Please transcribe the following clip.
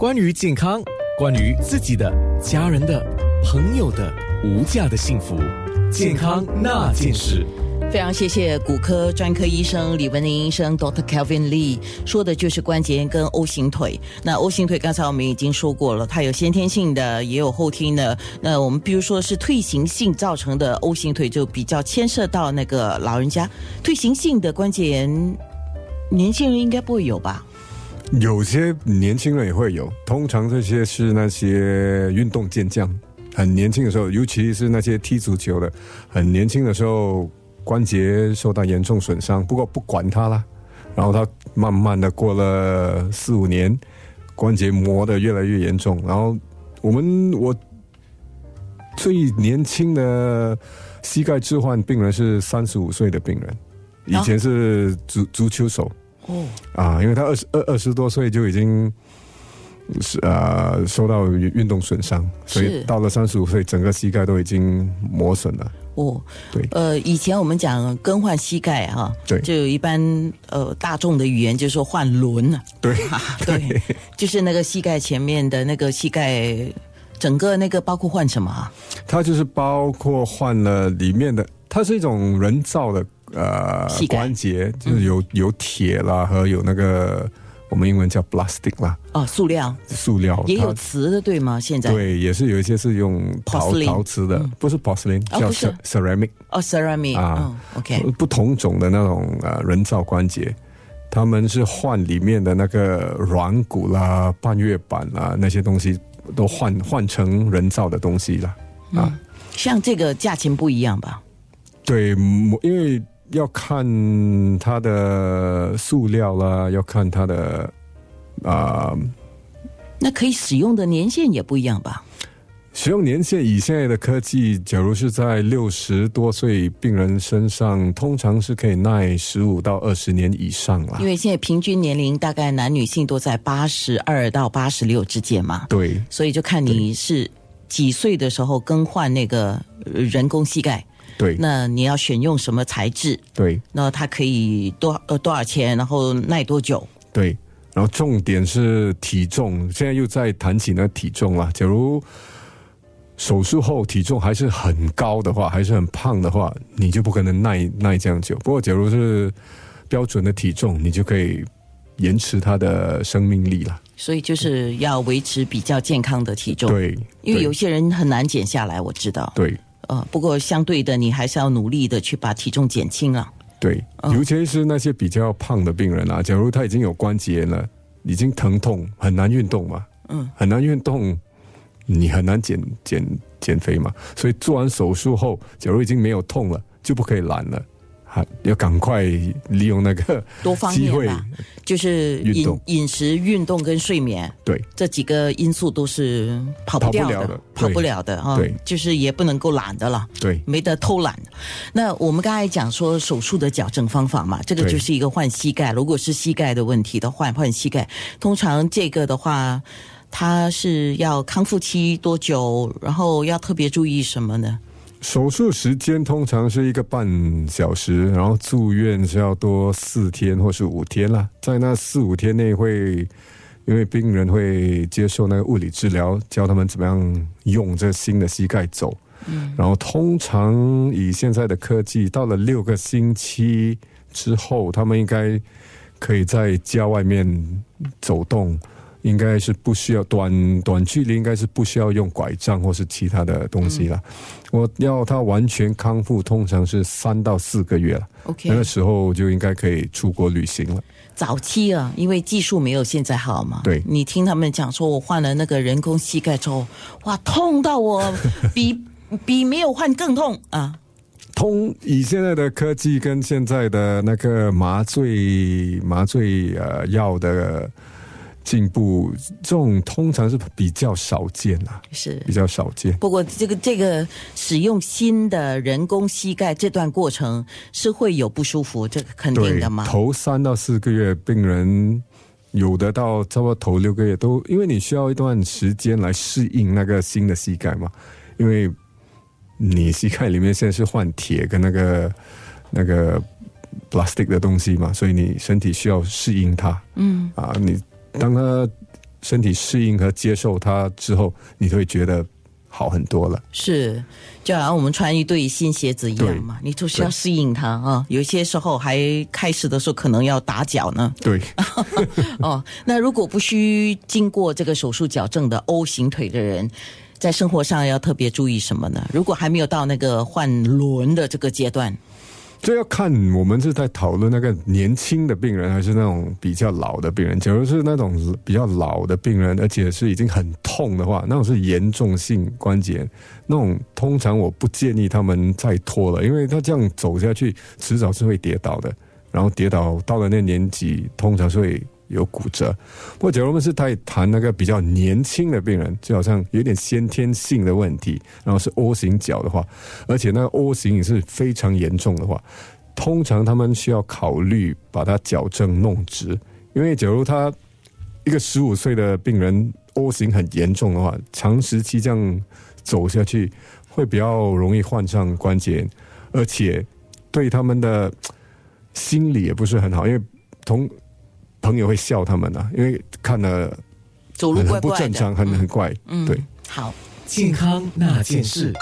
关于健康，关于自己的、家人的、朋友的无价的幸福，健康那件事。非常谢谢骨科专科医生李文林医生 Dr. Kelvin Lee 说的就是关节炎跟 O 型腿。那 O 型腿刚才我们已经说过了，它有先天性的，也有后天的。那我们比如说是退行性造成的 O 型腿，就比较牵涉到那个老人家。退行性的关节炎，年轻人应该不会有吧？有些年轻人也会有，通常这些是那些运动健将，很年轻的时候，尤其是那些踢足球的，很年轻的时候。关节受到严重损伤，不过不管他了，然后他慢慢的过了四五年，关节磨得越来越严重，然后我们我最年轻的膝盖置换病人是三十五岁的病人，以前是足足球手哦。啊，因为他二十二二十多岁就已经是呃受到运动损伤，所以到了三十五岁，整个膝盖都已经磨损了。哦，对，呃，以前我们讲更换膝盖哈，对，就有一般呃大众的语言就说换轮啊，对，对，就是那个膝盖前面的那个膝盖，整个那个包括换什么啊？它就是包括换了里面的，它是一种人造的呃关节，就是有有铁啦和有那个。我们英文叫 plastic 啦，哦，塑料，塑料也有瓷的对吗？现在对，也是有一些是用陶陶瓷的，不是 porcelain，叫 ceramic，哦，ceramic 啊，OK，不同种的那种呃人造关节，他们是换里面的那个软骨啦、半月板啦那些东西，都换换成人造的东西了啊。像这个价钱不一样吧？对，因为。要看它的塑料啦，要看它的啊，那可以使用的年限也不一样吧？使用年限以现在的科技，假如是在六十多岁病人身上，通常是可以耐十五到二十年以上了。因为现在平均年龄大概男女性都在八十二到八十六之间嘛。对，所以就看你是几岁的时候更换那个人工膝盖。对，那你要选用什么材质？对，那它可以多呃多少钱？然后耐多久？对，然后重点是体重。现在又在谈起那体重了。假如手术后体重还是很高的话，还是很胖的话，你就不可能耐耐这样久。不过，假如是标准的体重，你就可以延迟它的生命力了。所以就是要维持比较健康的体重。对，因为有些人很难减下来，我知道。对。呃，不过相对的，你还是要努力的去把体重减轻啊。对，尤其是那些比较胖的病人啊，假如他已经有关节炎了，已经疼痛，很难运动嘛。嗯，很难运动，你很难减减减肥嘛。所以做完手术后，假如已经没有痛了，就不可以懒了。还要赶快利用那个多方面吧，就是饮饮食、运动跟睡眠，对这几个因素都是跑不掉的，跑不了的啊。对，就是也不能够懒的了，对，没得偷懒。那我们刚才讲说手术的矫正方法嘛，这个就是一个换膝盖。如果是膝盖的问题的换换膝盖，通常这个的话，它是要康复期多久？然后要特别注意什么呢？手术时间通常是一个半小时，然后住院是要多四天或是五天啦。在那四五天内，会因为病人会接受那个物理治疗，教他们怎么样用这新的膝盖走。嗯，然后通常以现在的科技，到了六个星期之后，他们应该可以在家外面走动。应该是不需要短短距离，应该是不需要用拐杖或是其他的东西了。我要他完全康复，通常是三到四个月了。OK，那个时候就应该可以出国旅行了。早期啊，因为技术没有现在好嘛。对，你听他们讲说，我换了那个人工膝盖之后，哇，痛到我比 比没有换更痛啊！痛，以现在的科技跟现在的那个麻醉麻醉呃药的。进步这种通常是比较少见啊，是比较少见。不过这个这个使用新的人工膝盖这段过程是会有不舒服，这个肯定的嘛？头三到四个月，病人有的到差不多头六个月都，因为你需要一段时间来适应那个新的膝盖嘛。因为你膝盖里面现在是换铁跟那个那个 plastic 的东西嘛，所以你身体需要适应它。嗯啊，你。当他身体适应和接受它之后，你会觉得好很多了。是，就好像我们穿一对新鞋子一样嘛，你就是要适应它啊。有些时候还开始的时候可能要打脚呢。对，哦，那如果不需经过这个手术矫正的 O 型腿的人，在生活上要特别注意什么呢？如果还没有到那个换轮的这个阶段。这要看我们是在讨论那个年轻的病人，还是那种比较老的病人。假如是那种比较老的病人，而且是已经很痛的话，那种是严重性关节，那种通常我不建议他们再拖了，因为他这样走下去，迟早是会跌倒的。然后跌倒到了那年纪，通常是会。有骨折，不过假如我们是太谈那个比较年轻的病人，就好像有点先天性的问题，然后是 O 型脚的话，而且那个 O 型也是非常严重的话，通常他们需要考虑把它矫正弄直，因为假如他一个十五岁的病人 O 型很严重的话，长时期这样走下去会比较容易患上关节，而且对他们的心理也不是很好，因为同。朋友会笑他们啊，因为看了走路很不正常，很很怪。嗯，对，好，健康那件事。